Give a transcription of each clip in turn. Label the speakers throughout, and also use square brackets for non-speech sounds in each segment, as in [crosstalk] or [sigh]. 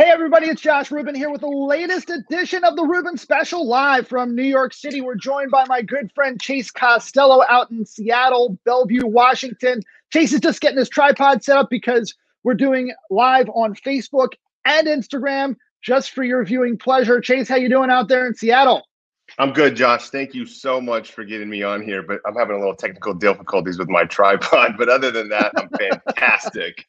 Speaker 1: Hey, everybody, it's Josh Rubin here with the latest edition of the Rubin Special live from New York City. We're joined by my good friend Chase Costello out in Seattle, Bellevue, Washington. Chase is just getting his tripod set up because we're doing live on Facebook and Instagram just for your viewing pleasure. Chase, how you doing out there in Seattle?
Speaker 2: I'm good, Josh. Thank you so much for getting me on here, but I'm having a little technical difficulties with my tripod. [laughs] But other than that, I'm [laughs] fantastic.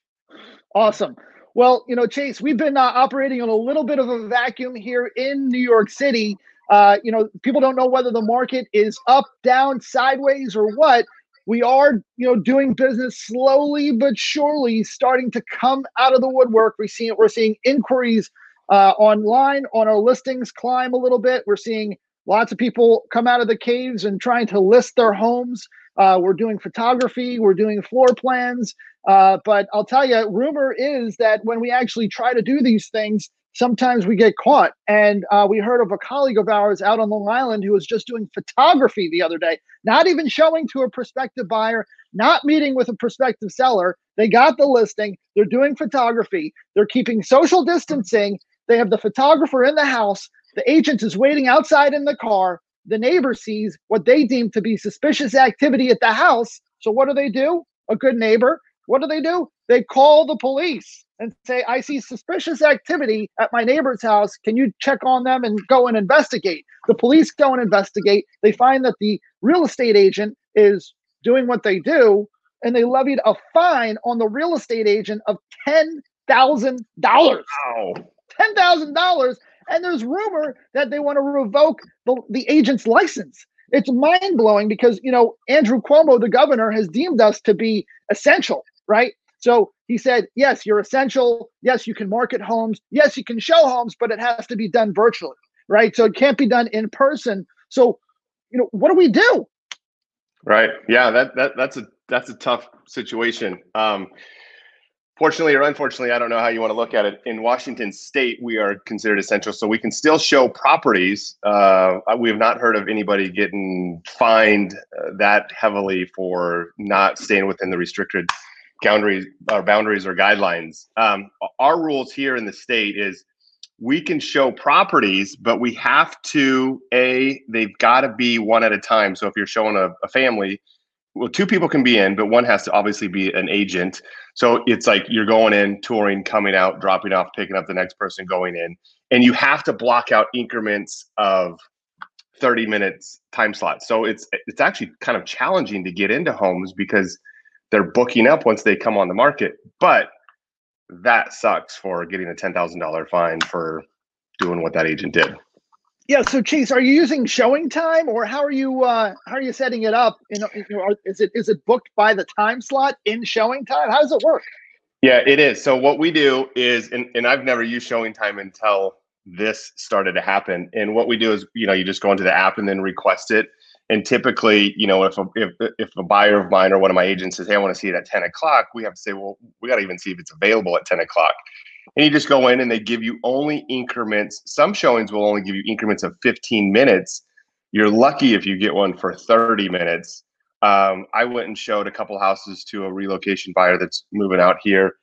Speaker 1: Awesome. Well, you know, Chase, we've been uh, operating on a little bit of a vacuum here in New York City. Uh, you know, people don't know whether the market is up, down, sideways, or what. We are, you know, doing business slowly but surely, starting to come out of the woodwork. We see it. We're seeing inquiries uh, online on our listings climb a little bit. We're seeing lots of people come out of the caves and trying to list their homes. Uh, we're doing photography. We're doing floor plans. Uh, but I'll tell you, rumor is that when we actually try to do these things, sometimes we get caught. And uh, we heard of a colleague of ours out on Long Island who was just doing photography the other day, not even showing to a prospective buyer, not meeting with a prospective seller. They got the listing, they're doing photography, they're keeping social distancing. They have the photographer in the house, the agent is waiting outside in the car. The neighbor sees what they deem to be suspicious activity at the house. So, what do they do? A good neighbor what do they do? They call the police and say, I see suspicious activity at my neighbor's house. Can you check on them and go and investigate? The police go and investigate. They find that the real estate agent is doing what they do, and they levied a fine on the real estate agent of $10,000. Wow. $10,000. And there's rumor that they want to revoke the, the agent's license. It's mind blowing because, you know, Andrew Cuomo, the governor, has deemed us to be essential right? So he said, yes, you're essential. Yes, you can market homes. Yes, you can show homes, but it has to be done virtually, right? So it can't be done in person. So, you know, what do we do?
Speaker 2: Right. Yeah, that that that's a that's a tough situation. Um, fortunately or unfortunately, I don't know how you want to look at it. In Washington State, we are considered essential, so we can still show properties. Uh, we have not heard of anybody getting fined uh, that heavily for not staying within the restricted boundaries or boundaries or guidelines. Um, our rules here in the state is we can show properties, but we have to a they've got to be one at a time. So if you're showing a, a family, well, two people can be in, but one has to obviously be an agent. So it's like you're going in, touring, coming out, dropping off, picking up the next person, going in, and you have to block out increments of 30 minutes time slots. So it's it's actually kind of challenging to get into homes because they're booking up once they come on the market. But that sucks for getting a ten thousand dollar fine for doing what that agent did.
Speaker 1: Yeah. So, Chase, are you using showing time, or how are you uh, how are you setting it up? You know, is it is it booked by the time slot in showing time? How does it work?
Speaker 2: Yeah, it is. So what we do is, and, and I've never used showing time until this started to happen. And what we do is, you know, you just go into the app and then request it. And typically, you know, if a, if, if a buyer of mine or one of my agents says, "Hey, I want to see it at 10 o'clock," we have to say, "Well, we got to even see if it's available at 10 o'clock." And you just go in and they give you only increments. Some showings will only give you increments of 15 minutes. You're lucky if you get one for 30 minutes. Um, I went and showed a couple houses to a relocation buyer that's moving out here,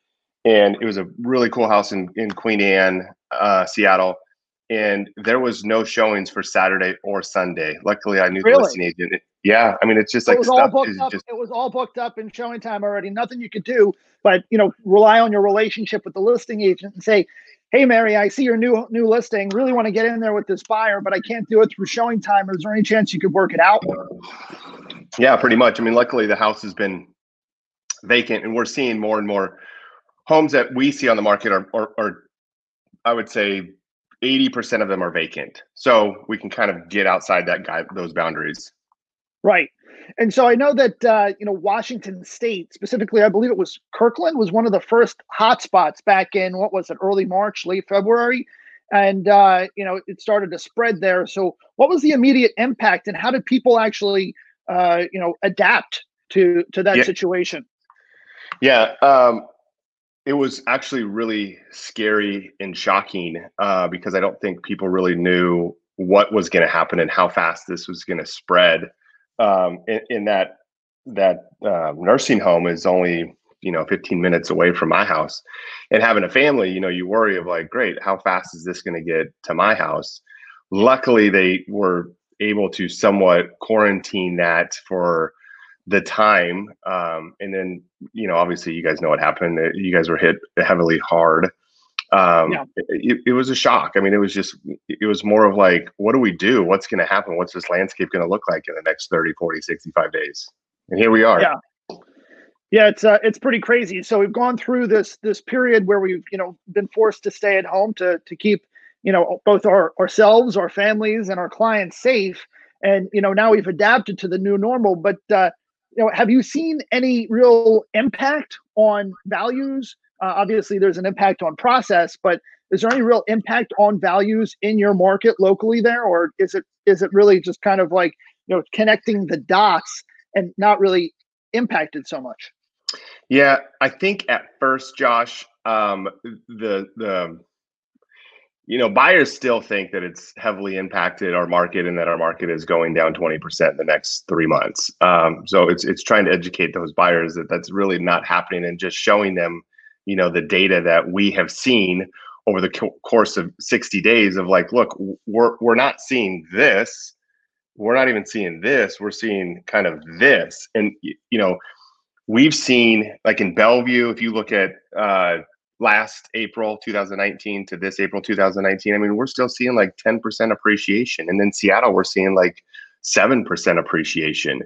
Speaker 2: and it was a really cool house in in Queen Anne, uh, Seattle and there was no showings for Saturday or Sunday. Luckily, I knew really? the listing agent. Yeah, I mean, it's just like
Speaker 1: it was all booked up. Just... It was all booked up in showing time already. Nothing you could do but you know rely on your relationship with the listing agent and say, "Hey, Mary, I see your new new listing. Really want to get in there with this buyer, but I can't do it through showing time. Is there any chance you could work it out?"
Speaker 2: Yeah, pretty much. I mean, luckily the house has been vacant, and we're seeing more and more homes that we see on the market are, are, are I would say 80% of them are vacant. So we can kind of get outside that guy those boundaries.
Speaker 1: Right. And so I know that uh, you know Washington State specifically, I believe it was Kirkland was one of the first hotspots back in what was it, early March, late February, and uh, you know it started to spread there. So what was the immediate impact, and how did people actually uh, you know adapt to to that
Speaker 2: yeah.
Speaker 1: situation?
Speaker 2: Yeah, um, it was actually really scary and shocking uh, because I don't think people really knew what was going to happen and how fast this was going to spread. Um, in, in, that that uh, nursing home is only you know 15 minutes away from my house and having a family you know you worry of like great how fast is this going to get to my house luckily they were able to somewhat quarantine that for the time um, and then you know obviously you guys know what happened you guys were hit heavily hard um, yeah. it, it, was a shock i mean it was just it was more of like what do we do what's going to happen what's this landscape going to look like in the next 30 40 65 days and here we are
Speaker 1: yeah yeah, it's uh, it's pretty crazy. So we've gone through this this period where we've you know been forced to stay at home to to keep you know both our ourselves, our families, and our clients safe. And you know now we've adapted to the new normal. But uh, you know, have you seen any real impact on values? Uh, obviously, there's an impact on process, but is there any real impact on values in your market locally there, or is it is it really just kind of like you know connecting the dots and not really impacted so much?
Speaker 2: Yeah, I think at first, Josh, um, the the you know buyers still think that it's heavily impacted our market and that our market is going down 20% in the next three months. Um, so it's it's trying to educate those buyers that that's really not happening and just showing them you know the data that we have seen over the co- course of 60 days of like look we're we're not seeing this. We're not even seeing this. We're seeing kind of this. And you know we've seen like in Bellevue, if you look at uh, last April 2019 to this April 2019, I mean, we're still seeing like 10% appreciation. And then Seattle, we're seeing like 7% appreciation.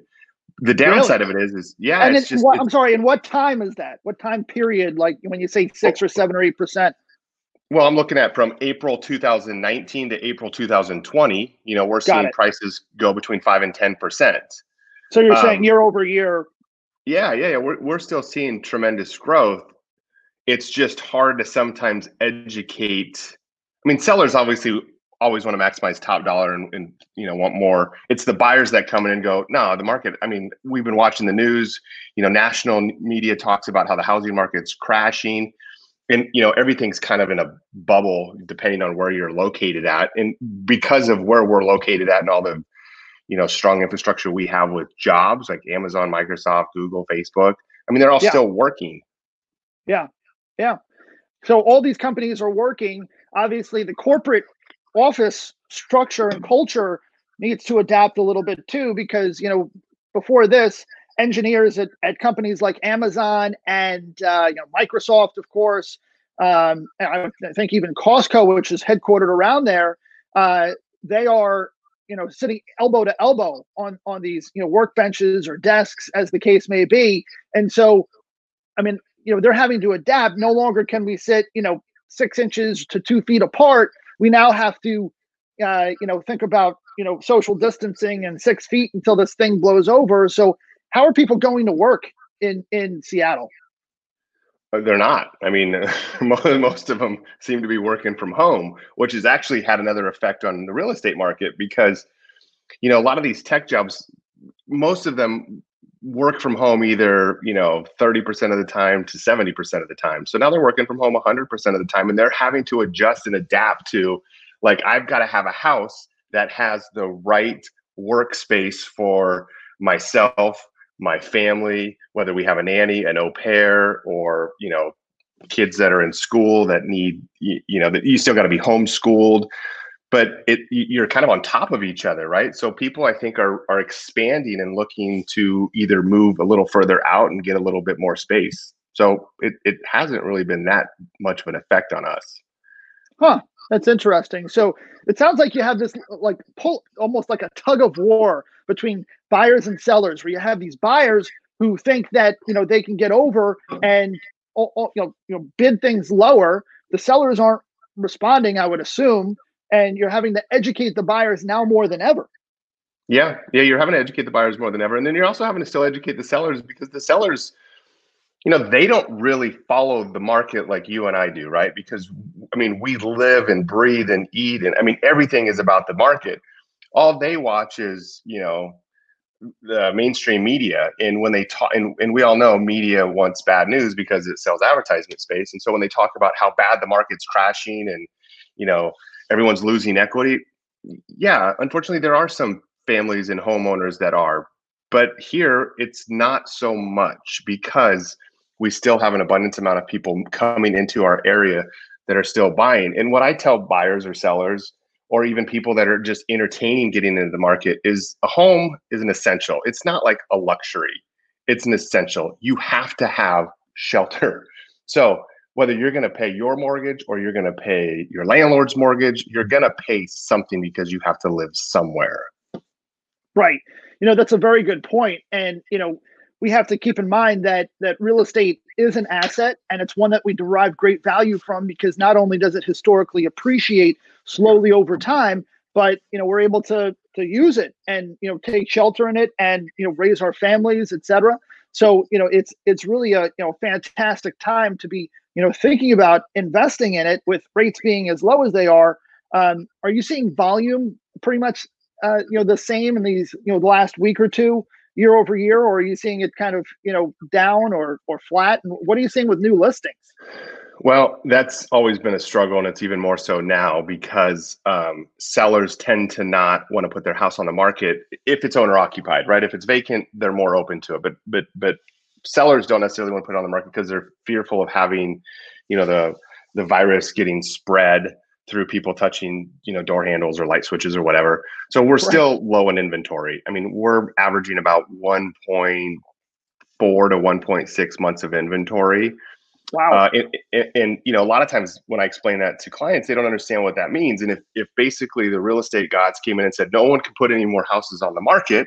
Speaker 2: The downside really? of it is, is yeah,
Speaker 1: and
Speaker 2: it's, just.
Speaker 1: What, it's, I'm sorry. And what time is that? What time period? Like when you say six or seven or eight percent?
Speaker 2: Well, I'm looking at from April 2019 to April 2020. You know, we're Got seeing it. prices go between five and 10 percent.
Speaker 1: So you're um, saying year over year,
Speaker 2: yeah, yeah, yeah. We're we're still seeing tremendous growth. It's just hard to sometimes educate. I mean, sellers obviously always want to maximize top dollar and, and you know want more. It's the buyers that come in and go, no, the market. I mean, we've been watching the news. You know, national media talks about how the housing market's crashing, and you know everything's kind of in a bubble depending on where you're located at. And because of where we're located at and all the you know strong infrastructure we have with jobs like Amazon, Microsoft, Google, Facebook. I mean, they're all yeah. still working.
Speaker 1: Yeah, yeah. So all these companies are working. Obviously, the corporate office structure and culture needs to adapt a little bit too, because you know before this, engineers at, at companies like Amazon and uh, you know Microsoft, of course, um, I think even Costco, which is headquartered around there, uh, they are you know sitting elbow to elbow on on these you know workbenches or desks as the case may be and so i mean you know they're having to adapt. No longer can we sit you know six inches to two feet apart. We now have to uh, you know think about you know social distancing and six feet until this thing blows over. So how are people going to work in in seattle?
Speaker 2: Uh, they're not. I mean, [laughs] most of them seem to be working from home, which has actually had another effect on the real estate market because, you know, a lot of these tech jobs, most of them work from home either, you know, 30% of the time to 70% of the time. So now they're working from home 100% of the time and they're having to adjust and adapt to, like, I've got to have a house that has the right workspace for myself my family, whether we have a nanny, an au pair, or you know, kids that are in school that need you, know that you still got to be homeschooled. But it you're kind of on top of each other, right? So people I think are are expanding and looking to either move a little further out and get a little bit more space. So it, it hasn't really been that much of an effect on us.
Speaker 1: Huh. That's interesting. So it sounds like you have this like pull almost like a tug of war between buyers and sellers, where you have these buyers who think that you know they can get over and oh, oh, you know you know bid things lower. The sellers aren't responding, I would assume, and you're having to educate the buyers now more than ever.
Speaker 2: Yeah, yeah, you're having to educate the buyers more than ever, and then you're also having to still educate the sellers because the sellers you know they don't really follow the market like you and i do right because i mean we live and breathe and eat and i mean everything is about the market all they watch is you know the mainstream media and when they talk and, and we all know media wants bad news because it sells advertisement space and so when they talk about how bad the market's crashing and you know everyone's losing equity yeah unfortunately there are some families and homeowners that are but here it's not so much because we still have an abundance amount of people coming into our area that are still buying. And what I tell buyers or sellers, or even people that are just entertaining getting into the market, is a home is an essential. It's not like a luxury, it's an essential. You have to have shelter. [laughs] So, whether you're going to pay your mortgage or you're going to pay your landlord's mortgage, you're going to pay something because you have to live somewhere.
Speaker 1: Right. You know, that's a very good point. And, you know, we have to keep in mind that that real estate is an asset and it's one that we derive great value from because not only does it historically appreciate slowly over time, but you know, we're able to to use it and you know take shelter in it and you know raise our families, etc. So, you know, it's it's really a you know fantastic time to be you know, thinking about investing in it with rates being as low as they are, um, are you seeing volume pretty much, uh, you know, the same in these, you know, the last week or two, year over year, or are you seeing it kind of, you know, down or or flat? And what are you seeing with new listings?
Speaker 2: Well, that's always been a struggle, and it's even more so now because um, sellers tend to not want to put their house on the market if it's owner occupied, right? If it's vacant, they're more open to it. But but but sellers don't necessarily want to put it on the market because they're fearful of having, you know, the the virus getting spread through people touching, you know, door handles or light switches or whatever. So we're right. still low in inventory. I mean, we're averaging about 1.4 to 1.6 months of inventory.
Speaker 1: Wow.
Speaker 2: Uh, and, and, and, you know, a lot of times when I explain that to clients, they don't understand what that means. And if, if basically the real estate gods came in and said, no one can put any more houses on the market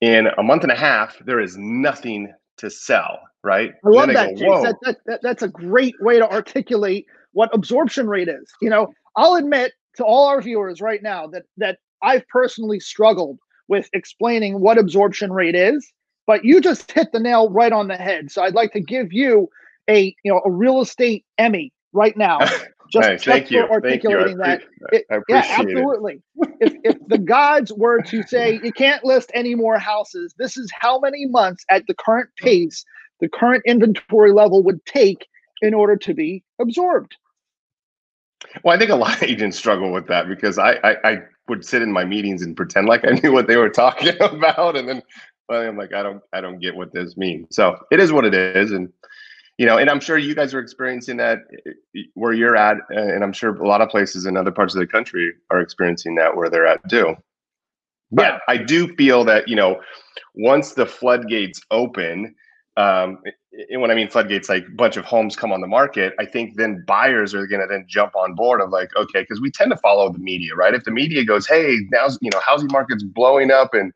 Speaker 2: in a month and a half, there is nothing to sell, right?
Speaker 1: I love that, go, that, that, that, That's a great way to articulate what absorption rate is. You know, I'll admit to all our viewers right now that that I've personally struggled with explaining what absorption rate is, but you just hit the nail right on the head. So I'd like to give you a you know a real estate Emmy right now. [laughs]
Speaker 2: Just, hey, thank you.
Speaker 1: for articulating
Speaker 2: thank
Speaker 1: you. that. It, yeah, absolutely. if, if the gods were to say [laughs] you can't list any more houses, this is how many months at the current pace, the current inventory level would take in order to be absorbed.
Speaker 2: Well, I think a lot of agents struggle with that because I, I, I would sit in my meetings and pretend like I [laughs] knew what they were talking [laughs] about, and then finally I'm like, I don't I don't get what this means. So it is what it is, and you know, and I'm sure you guys are experiencing that eh, where you're at, and I'm sure a lot of places in other parts of the country are experiencing that where they're at too. But yeah. I do feel that you know, once the floodgates open, um, and when I mean floodgates, like a bunch of homes come on the market, I think then buyers are going to then jump on board of like, okay, because we tend to follow the media, right? If the media goes, hey, now you know, housing market's blowing up, and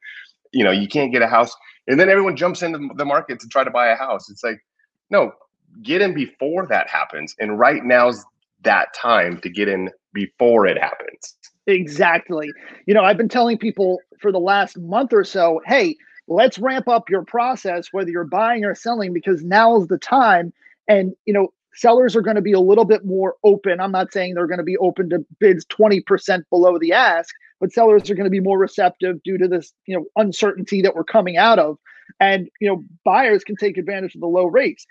Speaker 2: you know, you can't get a house, and then everyone jumps into the market to try to buy a house. It's like, no, get in before that happens. And right now's that time to get in before it happens.
Speaker 1: Exactly. You know, I've been telling people for the last month or so, hey, let's ramp up your process, whether you're buying or selling, because now is the time. And, you know, sellers are going to be a little bit more open. I'm not saying they're going to be open to bids 20% below the ask, but sellers are going to be more receptive due to this, you know, uncertainty that we're coming out of. And, you know, buyers can take advantage of the low rates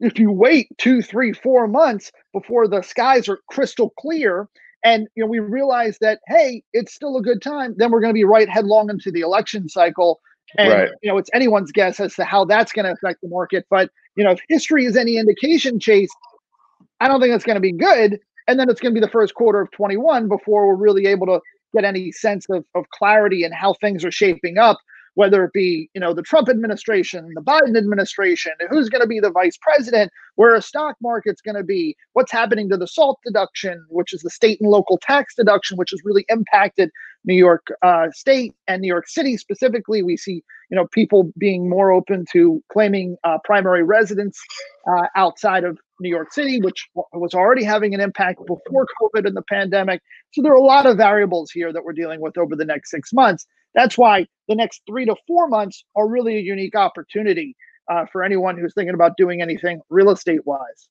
Speaker 1: if you wait two, three, four months before the skies are crystal clear, and you know we realize that hey, it's still a good time, then we're going to be right headlong into the election cycle. And right. you know, it's anyone's guess as to how that's going to affect the market. But you know, if history is any indication, Chase, I don't think it's going to be good. And then it's going to be the first quarter of 21 before we're really able to get any sense of, of clarity and how things are shaping up whether it be you know the Trump administration, the Biden administration, who's going to be the vice president, where a stock market's going to be, what's happening to the SALT deduction, which is the state and local tax deduction, which has really impacted New York uh, State and New York City specifically. We see you know people being more open to claiming uh, primary residence uh, outside of New York City, which was already having an impact before COVID and the pandemic. So there are a lot of variables here that we're dealing with over the next six months. That's why the next three to four months are really a unique opportunity uh, for anyone who's thinking about doing anything real estate wise.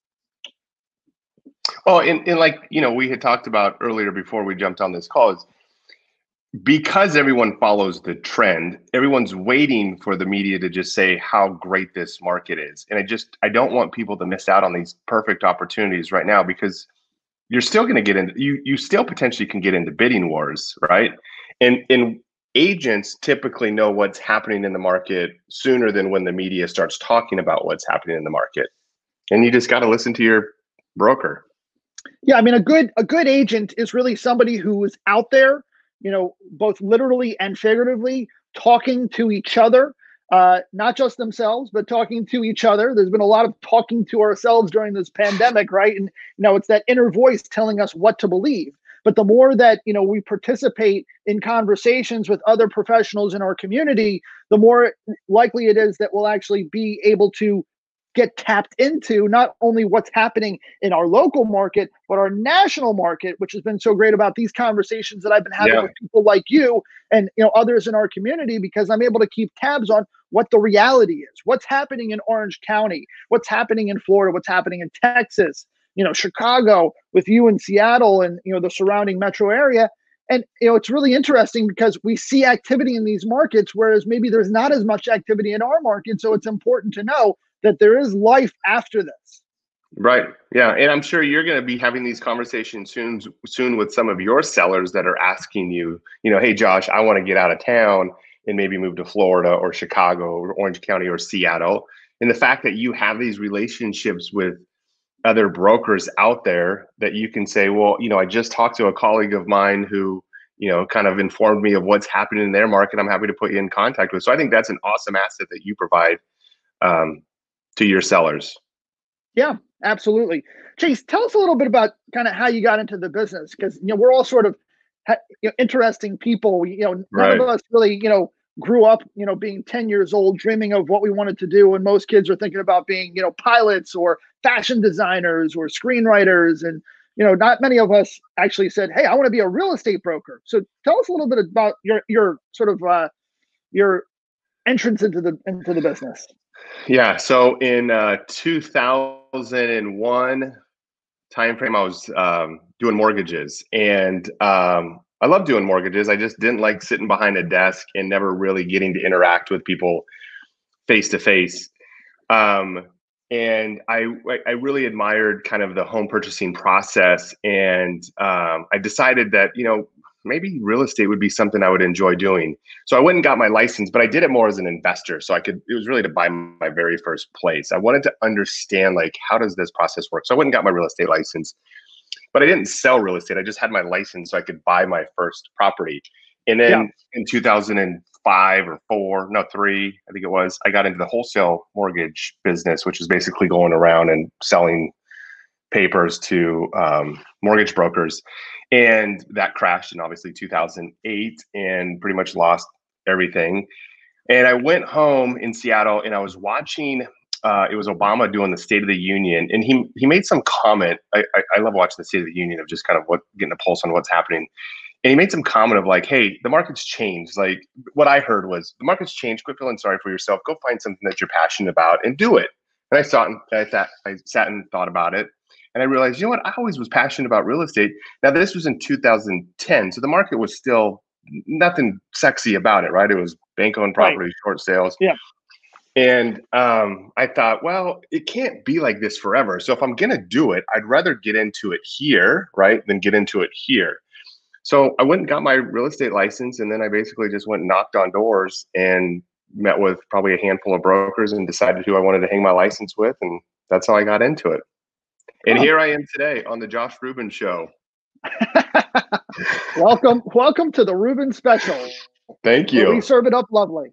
Speaker 2: Oh, and, and like, you know, we had talked about earlier before we jumped on this call is because everyone follows the trend, everyone's waiting for the media to just say how great this market is. And I just, I don't want people to miss out on these perfect opportunities right now because you're still going to get into, you, you still potentially can get into bidding wars, right? And, and agents typically know what's happening in the market sooner than when the media starts talking about what's happening in the market. And you just got to listen to your broker.
Speaker 1: Yeah, I mean a good a good agent is really somebody who is out there, you know, both literally and figuratively talking to each other, uh, not just themselves, but talking to each other. There's been a lot of talking to ourselves during this pandemic, right? And you know, it's that inner voice telling us what to believe. But the more that you know we participate in conversations with other professionals in our community, the more likely it is that we'll actually be able to get tapped into not only what's happening in our local market, but our national market, which has been so great about these conversations that I've been having yeah. with people like you and you know others in our community, because I'm able to keep tabs on what the reality is, what's happening in Orange County, what's happening in Florida, what's happening in Texas, you know, Chicago, with you in Seattle and you know the surrounding metro area. And you know, it's really interesting because we see activity in these markets, whereas maybe there's not as much activity in our market. So it's important to know that there is life after this.
Speaker 2: Right. Yeah, and I'm sure you're going to be having these conversations soon soon with some of your sellers that are asking you, you know, hey Josh, I want to get out of town and maybe move to Florida or Chicago or Orange County or Seattle. And the fact that you have these relationships with other brokers out there that you can say, well, you know, I just talked to a colleague of mine who, you know, kind of informed me of what's happening in their market. I'm happy to put you in contact with. So I think that's an awesome asset that you provide um, to your sellers.
Speaker 1: Yeah, absolutely. Chase, tell us a little bit about kind of how you got into the business because you know we're all sort of you know, interesting people. You know, none right. of us really you know grew up you know being 10 years old dreaming of what we wanted to do and most kids are thinking about being you know pilots or fashion designers or screenwriters. And you know not many of us actually said hey i want to be a real estate broker. So tell us a little bit about your your sort of uh your entrance into the into the business.
Speaker 2: Yeah. So in uh, 2001 timeframe, I was um, doing mortgages, and um, I love doing mortgages. I just didn't like sitting behind a desk and never really getting to interact with people face to face. And I I really admired kind of the home purchasing process, and um, I decided that you know maybe real estate would be something I would enjoy doing. So I went and got my license, but I did it more as an investor. So I could, it was really to buy my very first place. I wanted to understand like, how does this process work? So I went and got my real estate license, but I didn't sell real estate. I just had my license so I could buy my first property. And then yeah. in 2005 or four, no, three, I think it was, I got into the wholesale mortgage business, which is basically going around and selling papers to um, mortgage brokers and that crashed in obviously 2008 and pretty much lost everything and i went home in seattle and i was watching uh, it was obama doing the state of the union and he he made some comment I, I, I love watching the state of the union of just kind of what getting a pulse on what's happening and he made some comment of like hey the market's changed like what i heard was the market's changed quit feeling sorry for yourself go find something that you're passionate about and do it and i sat and i sat i sat and thought about it and I realized, you know what? I always was passionate about real estate. Now, this was in 2010. So the market was still nothing sexy about it, right? It was bank owned property, right. short sales.
Speaker 1: Yeah.
Speaker 2: And um, I thought, well, it can't be like this forever. So if I'm going to do it, I'd rather get into it here, right, than get into it here. So I went and got my real estate license. And then I basically just went and knocked on doors and met with probably a handful of brokers and decided who I wanted to hang my license with. And that's how I got into it. And here I am today on the Josh Rubin Show. [laughs]
Speaker 1: welcome, welcome to the Rubin Special.
Speaker 2: Thank you.
Speaker 1: We serve it up lovely.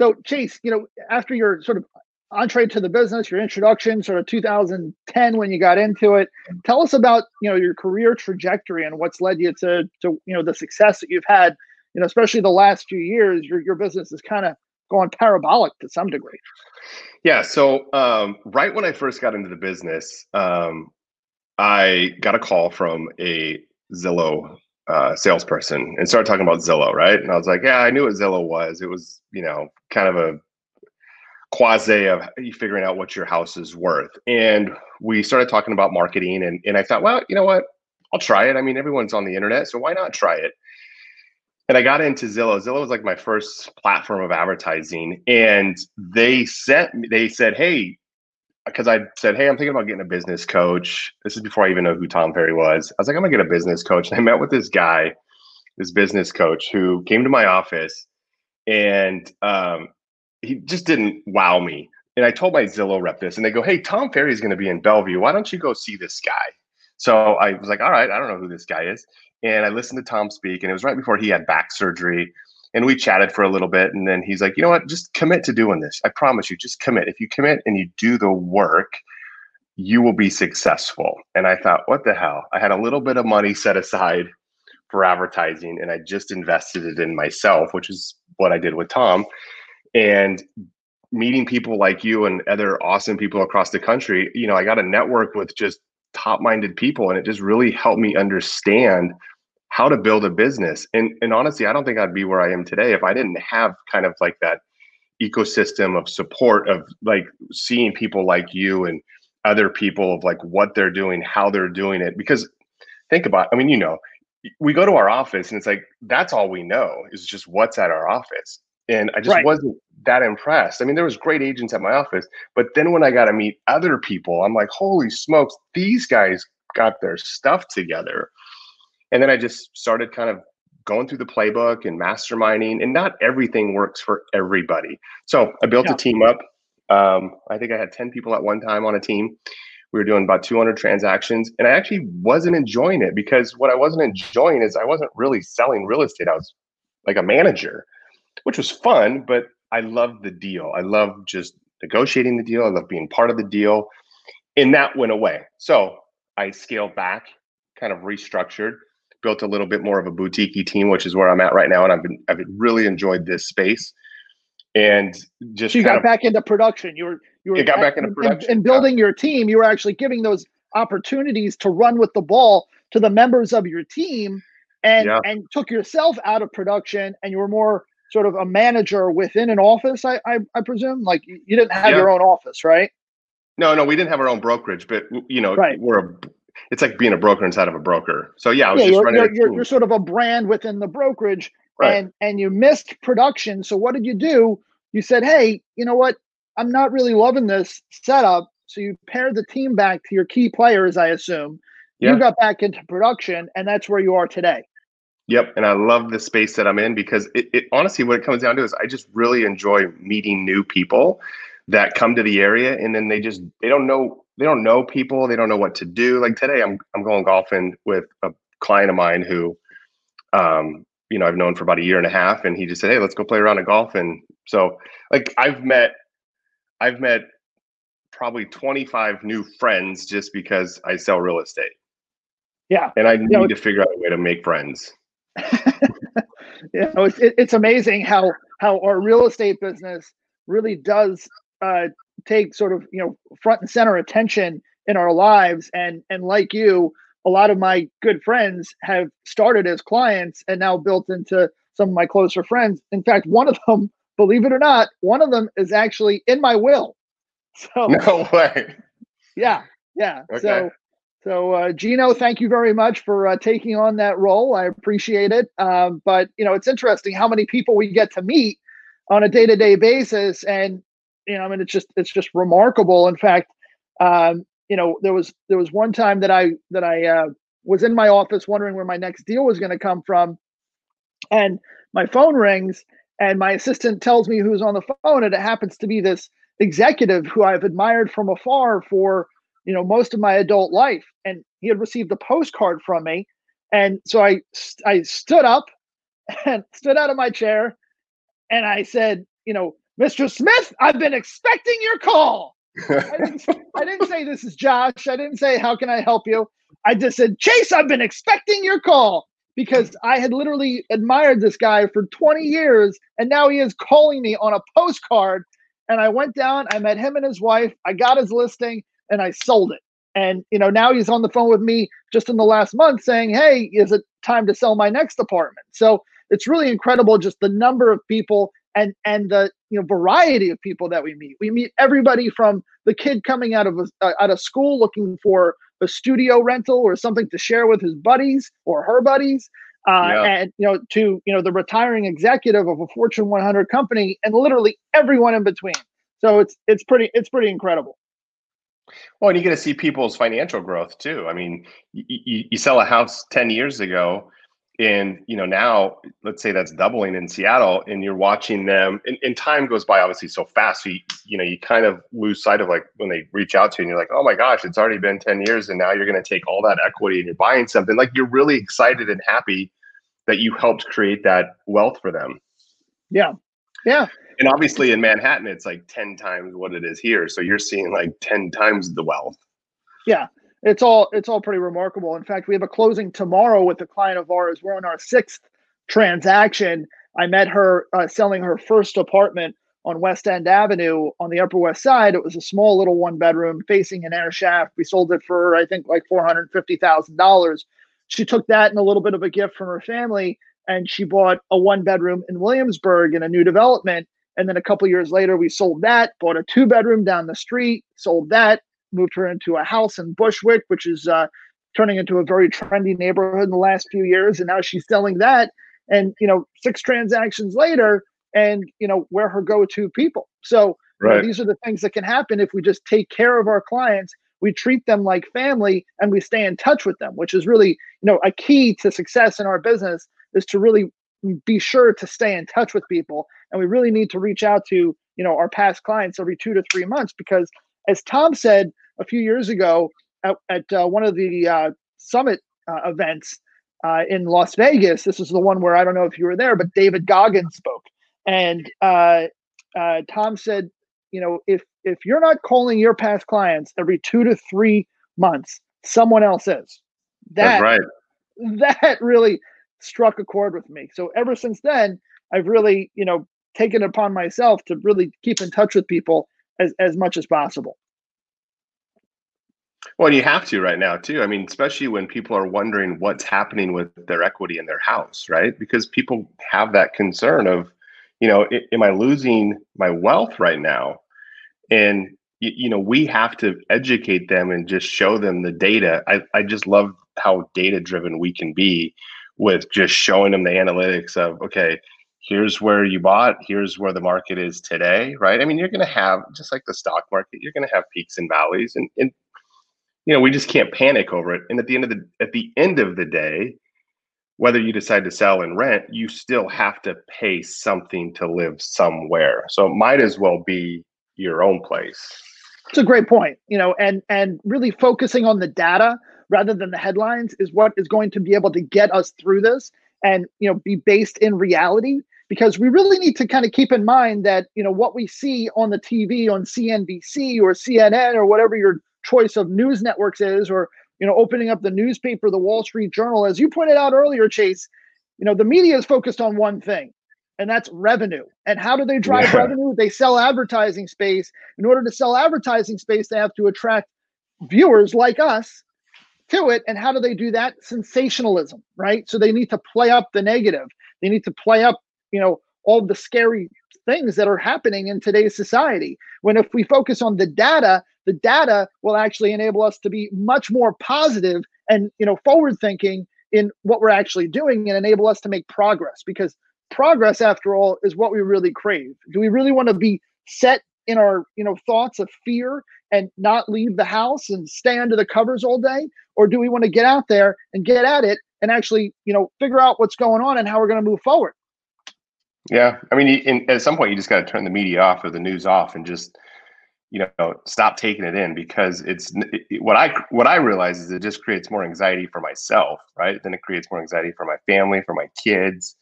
Speaker 1: So, Chase, you know, after your sort of entree to the business, your introduction, sort of 2010 when you got into it, tell us about you know your career trajectory and what's led you to to you know the success that you've had. You know, especially the last few years, your your business is kind of going parabolic to some degree.
Speaker 2: Yeah. So um, right when I first got into the business, um, I got a call from a Zillow uh, salesperson and started talking about Zillow, right? And I was like, yeah, I knew what Zillow was. It was, you know, kind of a quasi of figuring out what your house is worth. And we started talking about marketing, and and I thought, well, you know what? I'll try it. I mean, everyone's on the internet, so why not try it? and I got into Zillow. Zillow was like my first platform of advertising, and they sent me. They said, "Hey," because I said, "Hey, I'm thinking about getting a business coach." This is before I even know who Tom Ferry was. I was like, "I'm gonna get a business coach," and I met with this guy this business coach who came to my office and um, he just didn't wow me. And I told my Zillow rep this, and they go, "Hey, Tom Ferry is to be in Bellevue. Why don't you go see this guy?" So I was like, "All right, I don't know who this guy is." And I listened to Tom speak, and it was right before he had back surgery. And we chatted for a little bit, and then he's like, "You know what? Just commit to doing this. I promise you, just commit. If you commit and you do the work, you will be successful." And I thought, "What the hell?" I had a little bit of money set aside for advertising, and I just invested it in myself, which is what I did with Tom. And meeting people like you and other awesome people across the country, you know, I got a network with just top-minded people and it just really helped me understand how to build a business. And and honestly, I don't think I'd be where I am today if I didn't have kind of like that ecosystem of support of like seeing people like you and other people of like what they're doing, how they're doing it because think about I mean, you know, we go to our office and it's like that's all we know is just what's at our office and i just right. wasn't that impressed i mean there was great agents at my office but then when i got to meet other people i'm like holy smokes these guys got their stuff together and then i just started kind of going through the playbook and masterminding and not everything works for everybody. So i built yeah. a team up. Um, i think i had 10 people at one time on a team. We were doing about 200 transactions and i actually wasn't enjoying it because what i wasn't enjoying is i wasn't really selling real estate. I was like a manager which was fun but i loved the deal. I loved just negotiating the deal. I loved being part of the deal and that went away. So i scaled back kind of restructured built a little bit more of a boutique team which is where i'm at right now and i've been i've really enjoyed this space and just
Speaker 1: so you got of, back into production you were you were
Speaker 2: got back into production
Speaker 1: and building your team you were actually giving those opportunities to run with the ball to the members of your team and yeah. and took yourself out of production and you were more sort of a manager within an office i i, I presume like you didn't have yeah. your own office right
Speaker 2: no no we didn't have our own brokerage but you know right. we're a it's like being a broker inside of a broker so yeah, yeah
Speaker 1: you're, you're, you're, you're, sort of a brand within the brokerage right. and and you missed production so what did you do you said hey you know what I'm not really loving this setup. So you pared the team back to your key players, I assume. Yeah. You got back into production, and that's where you are today.
Speaker 2: Yep. And I love the space that I'm in because it, it, honestly, what it comes down to is I just really enjoy meeting new people that come to the area and then they just they don't know they don't know people, they don't know what to do. Like today I'm I'm going golfing with a client of mine who um, you know, I've known for about a year and a half and he just said, Hey, let's go play around a golf. And so like I've met I've met probably 25 new friends just because I sell real estate.
Speaker 1: Yeah.
Speaker 2: And I need you know, to figure out a way to make friends. [laughs]
Speaker 1: you know, it's, it's amazing how, how our real estate business really does uh, take sort of, you know, front and center attention in our lives. And, and like you, a lot of my good friends have started as clients and now built into some of my closer friends. In fact, one of them [laughs] believe it or not, one of them is actually in my will. [laughs] So
Speaker 2: no way.
Speaker 1: Yeah, yeah. Okay. So, so uh, Gino, thank you very much for uh, taking on that role. I appreciate it. Um, but you know, it's interesting how many people we get to meet on a day-to-day basis, and you know, I mean, it's just it's just remarkable. In fact, um, you know, there was there was one time that I that I uh, was in my office wondering where my next deal was going to come from, and my phone rings and my assistant tells me who's on the phone and it happens to be this executive who I've admired from afar for you know most of my adult life and he had received a postcard from me and so I I stood up [laughs] and stood out of my chair and I said you know Mr. Smith I've been expecting your call I, didn't, [laughs] I didn't say this is Josh I didn't say how can I help you I just said Chase I've been expecting your call because I had literally admired this guy for 20 years and now he is calling me on a postcard. And I went down, I met him and his wife, I got his listing and I sold it. And you know, now he's on the phone with me just in the last month saying, Hey, is it time to sell my next apartment? So it's really incredible just the number of people and and the you know variety of people that we meet. We meet everybody from the kid coming out of a, uh, out of school looking for a studio rental or something to share with his buddies or her buddies, uh, yeah. and you know to you know the retiring executive of a Fortune 100 company, and literally everyone in between. So it's it's pretty it's pretty incredible.
Speaker 2: Well, and you get to see people's financial growth too. I mean, you, you, you sell a house 10 years ago and you know now let's say that's doubling in seattle and you're watching them and, and, time goes by obviously so fast. So you, you know you kind of lose sight of like when they reach out to you and you're like oh my gosh it's already been 10 years and now you're going to take all that equity and you're buying something. Like you're really excited and happy that you helped create that wealth for them.
Speaker 1: Yeah. Yeah.
Speaker 2: And obviously in manhattan it's like 10 times what it is here. So you're seeing like 10 times the wealth.
Speaker 1: Yeah it's all it's all pretty remarkable. In fact, we have a closing tomorrow with a client of ours. We're on our sixth transaction. I met her uh, selling her first apartment on West End Avenue on the Upper West Side. It was a small little one bedroom facing an air shaft. We sold it for I think like four hundred fifty thousand dollars. She took that and a little bit of a gift from her family, and she bought a one bedroom in Williamsburg in a new development. And then a couple years later, we sold that, bought a two bedroom down the street, sold that, moved her into a house in Bushwick, which is uh, turning into a very trendy neighborhood in the last few years. And now she's selling that. And, you know, six transactions later, and, you know, we're her go to people. So right. you know, these are the things that can happen if we just take care of our clients. We treat them like family and we stay in touch with them, which is really, you know, a key to success in our business is to really be sure to stay in touch with people. And we really need to reach out to, you know, our past clients every two to three months because as Tom said a few years ago at, at uh, one of the uh, summit uh, events uh, in Las Vegas, this is the one where I don't know if you were there, but David Goggins spoke, and uh, uh, Tom said, you know, if if you're not calling your past clients every two to three months, someone else is.
Speaker 2: That, That's right.
Speaker 1: That really struck a chord with me. So ever since then, I've really, you know, taken it upon myself to really keep in touch with people as, as much as possible.
Speaker 2: Well, you have to right now too. I mean, especially when people are wondering what's happening with their equity in their house, right? Because people have that concern of, you know, am I losing my wealth right now? And you know, we have to educate them and just show them the data. I, I just love how data driven we can be with just showing them the analytics of okay, here's where you bought, here's where the market is today, right? I mean, you're going to have just like the stock market, you're going to have peaks and valleys, and, and you know we just can't panic over it. And at the end of the at the end of the day, whether you decide to sell and rent, you still have to pay something to live somewhere. So it might as well be your own place.
Speaker 1: It's a great point, you know, and and really focusing on the data rather than the headlines is what is going to be able to get us through this and you know be based in reality because we really need to kind of keep in mind that you know what we see on the TV on CNBC or CNN or whatever your choice of news networks is or you know opening up the newspaper the Wall Street Journal as you pointed out earlier Chase you know the media is focused on one thing and that's revenue. And how do they drive yeah. revenue? They sell advertising space. In order to sell advertising space they have to attract viewers like us to it. And how do they do that? Sensationalism right? So they need to play up the negative. They need to play up you know all the scary things that are happening in today's society. When if we focus on the data the data will actually enable us to be much more positive and you know forward thinking in what we're actually doing and enable us to make progress because progress after all is what we really crave. Do we really want to be set in our you know thoughts of fear and not leave the house and stay under the covers all day? Or do we want to get out there and get at it and actually you know figure out what's going on and how we're going to move forward
Speaker 2: yeah, I mean, in, at some point, you just got to turn the media off or the news off, and just you know stop taking it in because it's it, what I what I realize is it just creates more anxiety for myself, right? Then it creates more anxiety for my family, for my kids.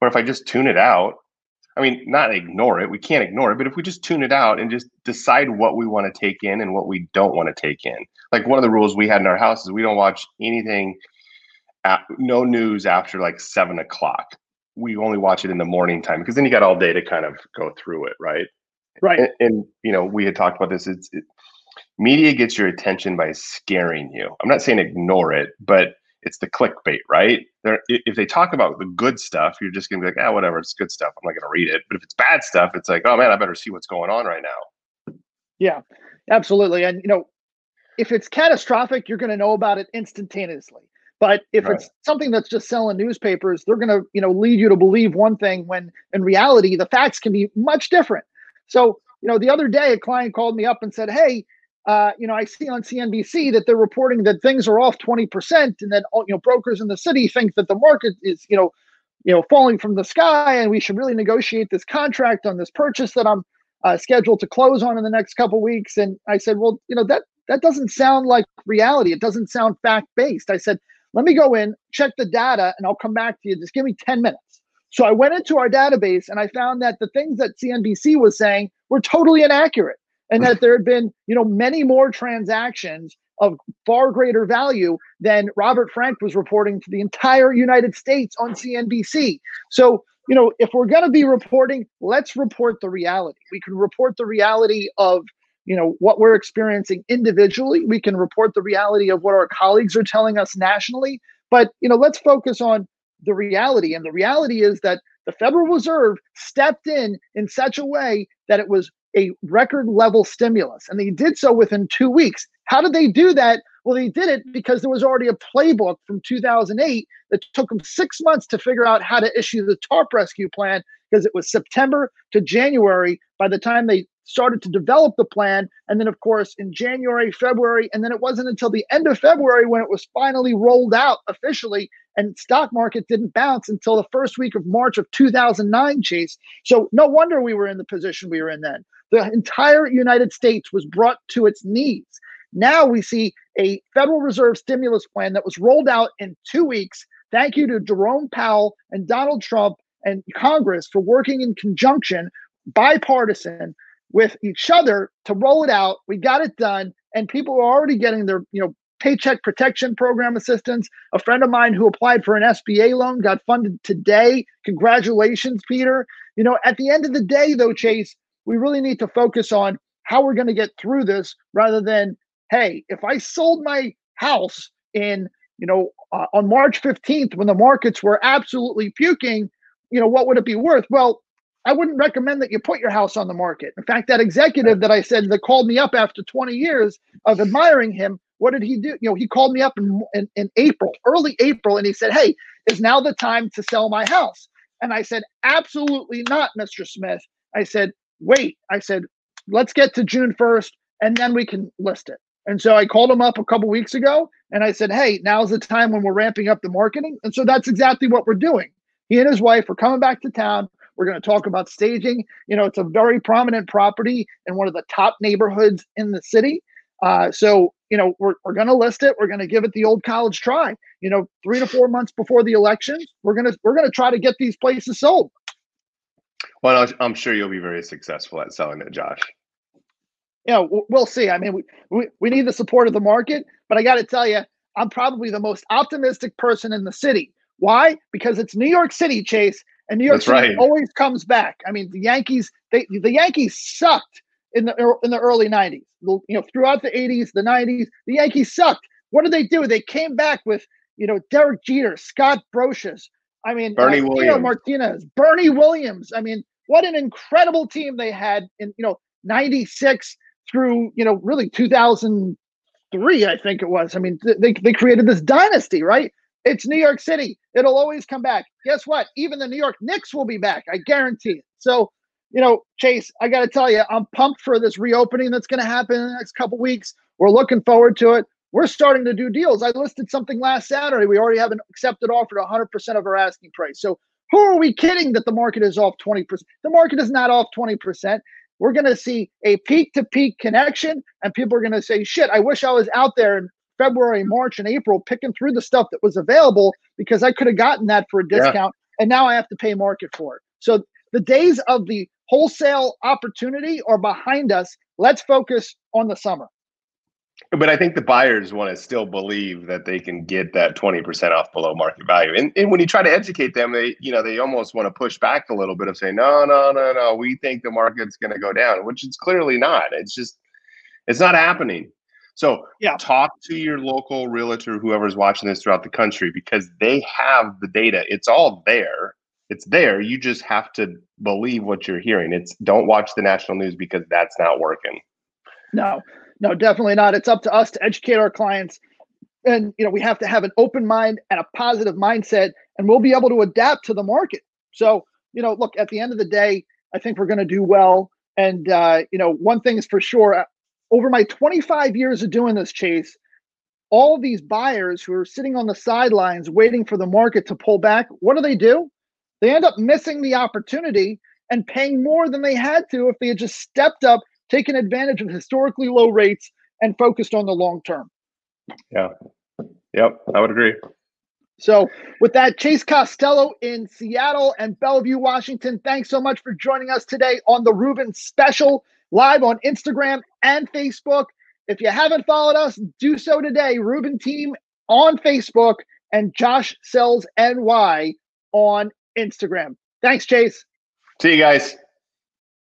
Speaker 2: Or if I just tune it out, I mean, not ignore it. We can't ignore it, but if we just tune it out and just decide what we want to take in and what we don't want to take in, like one of the rules we had in our house is we don't watch anything, at, no news after like seven o'clock we only watch it in the morning time because then you got all day to kind of go through it, right?
Speaker 1: Right.
Speaker 2: And, and you know, we had talked about this. It's it, media gets your attention by scaring you. I'm not saying ignore it, but it's the clickbait, right? They're, if they talk about the good stuff, you're just gonna be like, ah, whatever, it's good stuff. I'm not gonna read it. But if it's bad stuff, it's like, oh man, I better see what's going on right now.
Speaker 1: Yeah, absolutely. And you know, if it's catastrophic, you're gonna know about it instantaneously. But if right. it's something that's just selling newspapers, they're going to, you know, lead you to believe one thing when in reality the facts can be much different. So, you know, the other day a client called me up and said, "Hey, uh, you know, I see on CNBC that they're reporting that things are off 20% and that, you know, brokers in the city think that the market is, you know, you know, falling from the sky and we should really negotiate this contract on this purchase that I'm uh, scheduled to close on in the next couple weeks. And I said, well, you know, that, that doesn't sound like reality. It doesn't sound fact based. I said, let me go in, check the data, and I'll come back to you. Just give me 10 minutes. So I went into our database and I found that the things that CNBC was saying were totally inaccurate and that there had been, you know, many more transactions of far greater value than Robert Frank was reporting to the entire United States on CNBC. So, you know, if we're going to be reporting, let's report the reality. We can report the reality of, you know, what we're experiencing individually. We can report the reality of what our colleagues are telling us nationally. But, you know, let's focus on the reality. And the reality is that the Federal Reserve stepped in in such a way that it was a record level stimulus. And they did so within two weeks. How did they do that? Well, they did it because there was already a playbook from 2008 that took them six months to figure out how to issue the TARP rescue plan because it was September to January by the time they started to develop the plan. And then, of course, in January, February, and then it wasn't until the end of February when it was finally rolled out officially and stock market didn't bounce until the first week of March of 2009, Chase. So no wonder we were in the position we were in then. The entire United States was brought to its knees. Now we see a Federal Reserve stimulus plan that was rolled out in two weeks. Thank you to Jerome Powell and Donald Trump and Congress for working in conjunction, bipartisan, with each other to roll it out. We got it done, and people are already getting their, you know, paycheck protection program assistance. A friend of mine who applied for an SBA loan got funded today. Congratulations, Peter. You know, at the end of the day, though, Chase, we really need to focus on how we're going to get through this rather than, hey, if I sold my house in, you know, uh, on March 15th when the markets were absolutely puking, you know, what would it be worth? Well, I wouldn't recommend that you put your house on the market. In fact, that executive that I said that called me up after 20 years of admiring him what did he do? You know, he called me up in, in, in April, early April, and he said, Hey, is now the time to sell my house? And I said, Absolutely not, Mr. Smith. I said, Wait, I said, let's get to June 1st and then we can list it. And so I called him up a couple weeks ago and I said, Hey, now's the time when we're ramping up the marketing. And so that's exactly what we're doing. He and his wife are coming back to town. We're going to talk about staging. You know, it's a very prominent property in one of the top neighborhoods in the city. Uh, so you know, we're, we're going to list it. We're going to give it the old college try. You know, three to four months before the election, we're going to we're going to try to get these places sold.
Speaker 2: Well, I'm sure you'll be very successful at selling it, Josh.
Speaker 1: Yeah, you know, we'll see. I mean, we, we, we need the support of the market, but I got to tell you, I'm probably the most optimistic person in the city. Why? Because it's New York City, Chase, and New York
Speaker 2: That's
Speaker 1: City
Speaker 2: right.
Speaker 1: always comes back. I mean, the Yankees, they the Yankees sucked in the er, in the early 90s. You know, throughout the 80s, the 90s, the Yankees sucked. What did they do? They came back with, you know, Derek Jeter, Scott Brosius. I mean,
Speaker 2: Bernie Williams.
Speaker 1: Martinez, Bernie Williams. I mean, what an incredible team they had in, you know, 96 through, you know, really 2003, I think it was. I mean, they, they created this dynasty, right? It's New York City. It'll always come back. Guess what? Even the New York Knicks will be back. I guarantee it. So you know, Chase, I got to tell you, I'm pumped for this reopening that's going to happen in the next couple weeks. We're looking forward to it. We're starting to do deals. I listed something last Saturday. We already have an accepted offer to 100% of our asking price. So who are we kidding that the market is off 20%? The market is not off 20%. We're going to see a peak to peak connection, and people are going to say, shit, I wish I was out there in February, March, and April picking through the stuff that was available because I could have gotten that for a discount, yeah. and now I have to pay market for it. So the days of the wholesale opportunity are behind us. Let's focus on the summer.
Speaker 2: But I think the buyers want to still believe that they can get that 20% off below market value. And, and when you try to educate them, they, you know, they almost want to push back a little bit of saying, no, no, no, no, we think the market's going to go down, which it's clearly not. It's just, it's not happening. So
Speaker 1: yeah.
Speaker 2: talk to your local realtor, whoever's watching this throughout the country, because they have the data. It's all there it's there. You just have to believe what you're hearing. It's don't watch the national news because that's not working.
Speaker 1: No, no, definitely not. It's up to us to educate our clients. And you know, we have to have an open mind and a positive mindset, and we'll be able to adapt to the market. So, you know, look, at the end of the day, I think we're going to do well. And uh, you know, one thing is for sure, over my 25 years of doing this, Chase, all these buyers who are sitting on the sidelines waiting for the market to pull back, what do they do? They end up missing the opportunity and paying more than they had to if they had just stepped up, taken advantage of historically low rates, and focused on the long term.
Speaker 2: Yeah. Yep. I would agree.
Speaker 1: So, with that, Chase Costello in Seattle and Bellevue, Washington, thanks so much for joining us today on the Rubin Special, live on Instagram and Facebook. If you haven't followed us, do so today. Rubin Team on Facebook and Josh Sells NY on Instagram. Thanks, Chase.
Speaker 2: See you guys.